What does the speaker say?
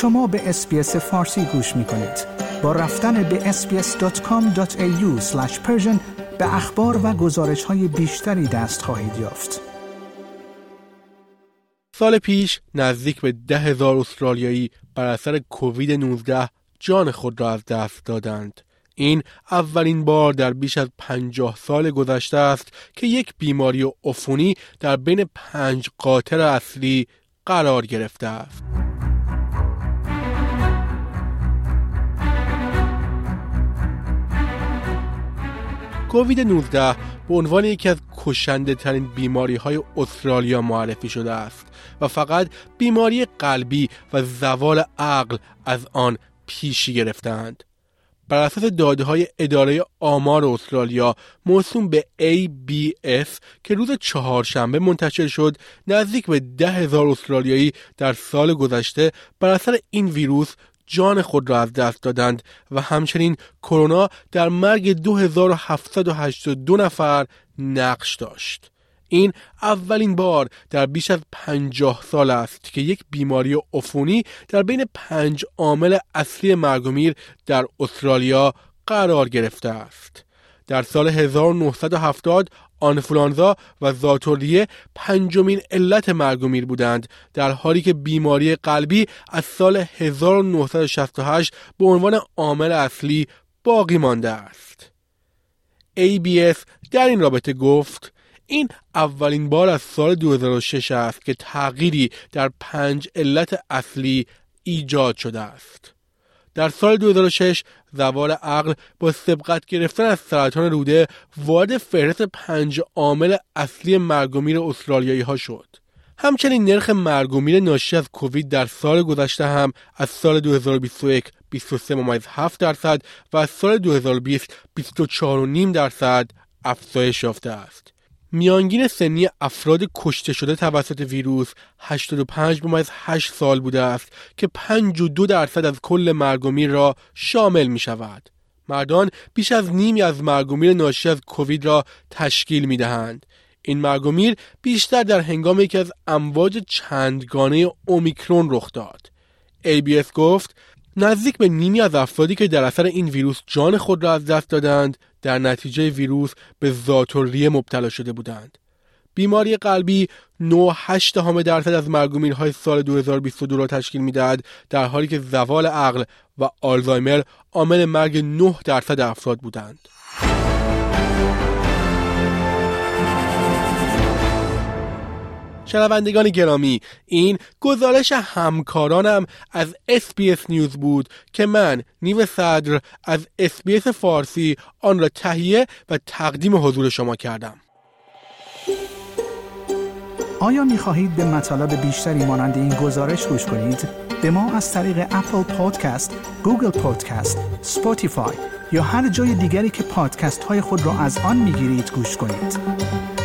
شما به اسپیس فارسی گوش می کنید. با رفتن به sbs.com.au به اخبار و گزارش های بیشتری دست خواهید یافت. سال پیش نزدیک به ده هزار استرالیایی بر اثر کووید 19 جان خود را از دست دادند. این اولین بار در بیش از پنجاه سال گذشته است که یک بیماری عفونی در بین پنج قاطر اصلی قرار گرفته است. کووید 19 به عنوان یکی از کشنده ترین بیماری های استرالیا معرفی شده است و فقط بیماری قلبی و زوال عقل از آن پیشی گرفتند. بر اساس داده های اداره آمار استرالیا موسوم به ABS که روز چهارشنبه منتشر شد نزدیک به ده هزار استرالیایی در سال گذشته بر اثر این ویروس جان خود را از دست دادند و همچنین کرونا در مرگ 2782 نفر نقش داشت. این اولین بار در بیش از پنجاه سال است که یک بیماری عفونی در بین پنج عامل اصلی مرگ در استرالیا قرار گرفته است. در سال 1970 آنفولانزا و زاتوریه پنجمین علت مرگ بودند در حالی که بیماری قلبی از سال 1968 به عنوان عامل اصلی باقی مانده است. ABS در این رابطه گفت این اولین بار از سال 2006 است که تغییری در پنج علت اصلی ایجاد شده است. در سال 2006 زوال عقل با سبقت گرفتن از سرطان روده وارد فهرست پنج عامل اصلی مرگومیر استرالیایی ها شد. همچنین نرخ مرگومیر ناشی از کووید در سال گذشته هم از سال 2021 23.7 درصد و از سال 2020 24.5 درصد افزایش یافته است. میانگین سنی افراد کشته شده توسط ویروس 85 ممیز 8 سال بوده است که 52 درصد از کل مرگومیر را شامل می شود. مردان بیش از نیمی از مرگومیر ناشی از کووید را تشکیل می دهند. این مرگومیر بیشتر در هنگام یکی از امواج چندگانه اومیکرون رخ داد. ABS گفت نزدیک به نیمی از افرادی که در اثر این ویروس جان خود را از دست دادند در نتیجه ویروس به زاتوریه مبتلا شده بودند. بیماری قلبی 9.8 همه درصد از های سال 2022 را تشکیل می‌دهد در حالی که زوال عقل و آلزایمر عامل مرگ 9 درصد افراد بودند. شنوندگان گرامی این گزارش همکارانم از SBS نیوز بود که من نیو صدر از SBS فارسی آن را تهیه و تقدیم حضور شما کردم آیا می خواهید به مطالب بیشتری مانند این گزارش گوش کنید؟ به ما از طریق Apple Podcast، Google Podcast، Spotify یا هر جای دیگری که پادکست های خود را از آن می گیرید گوش کنید؟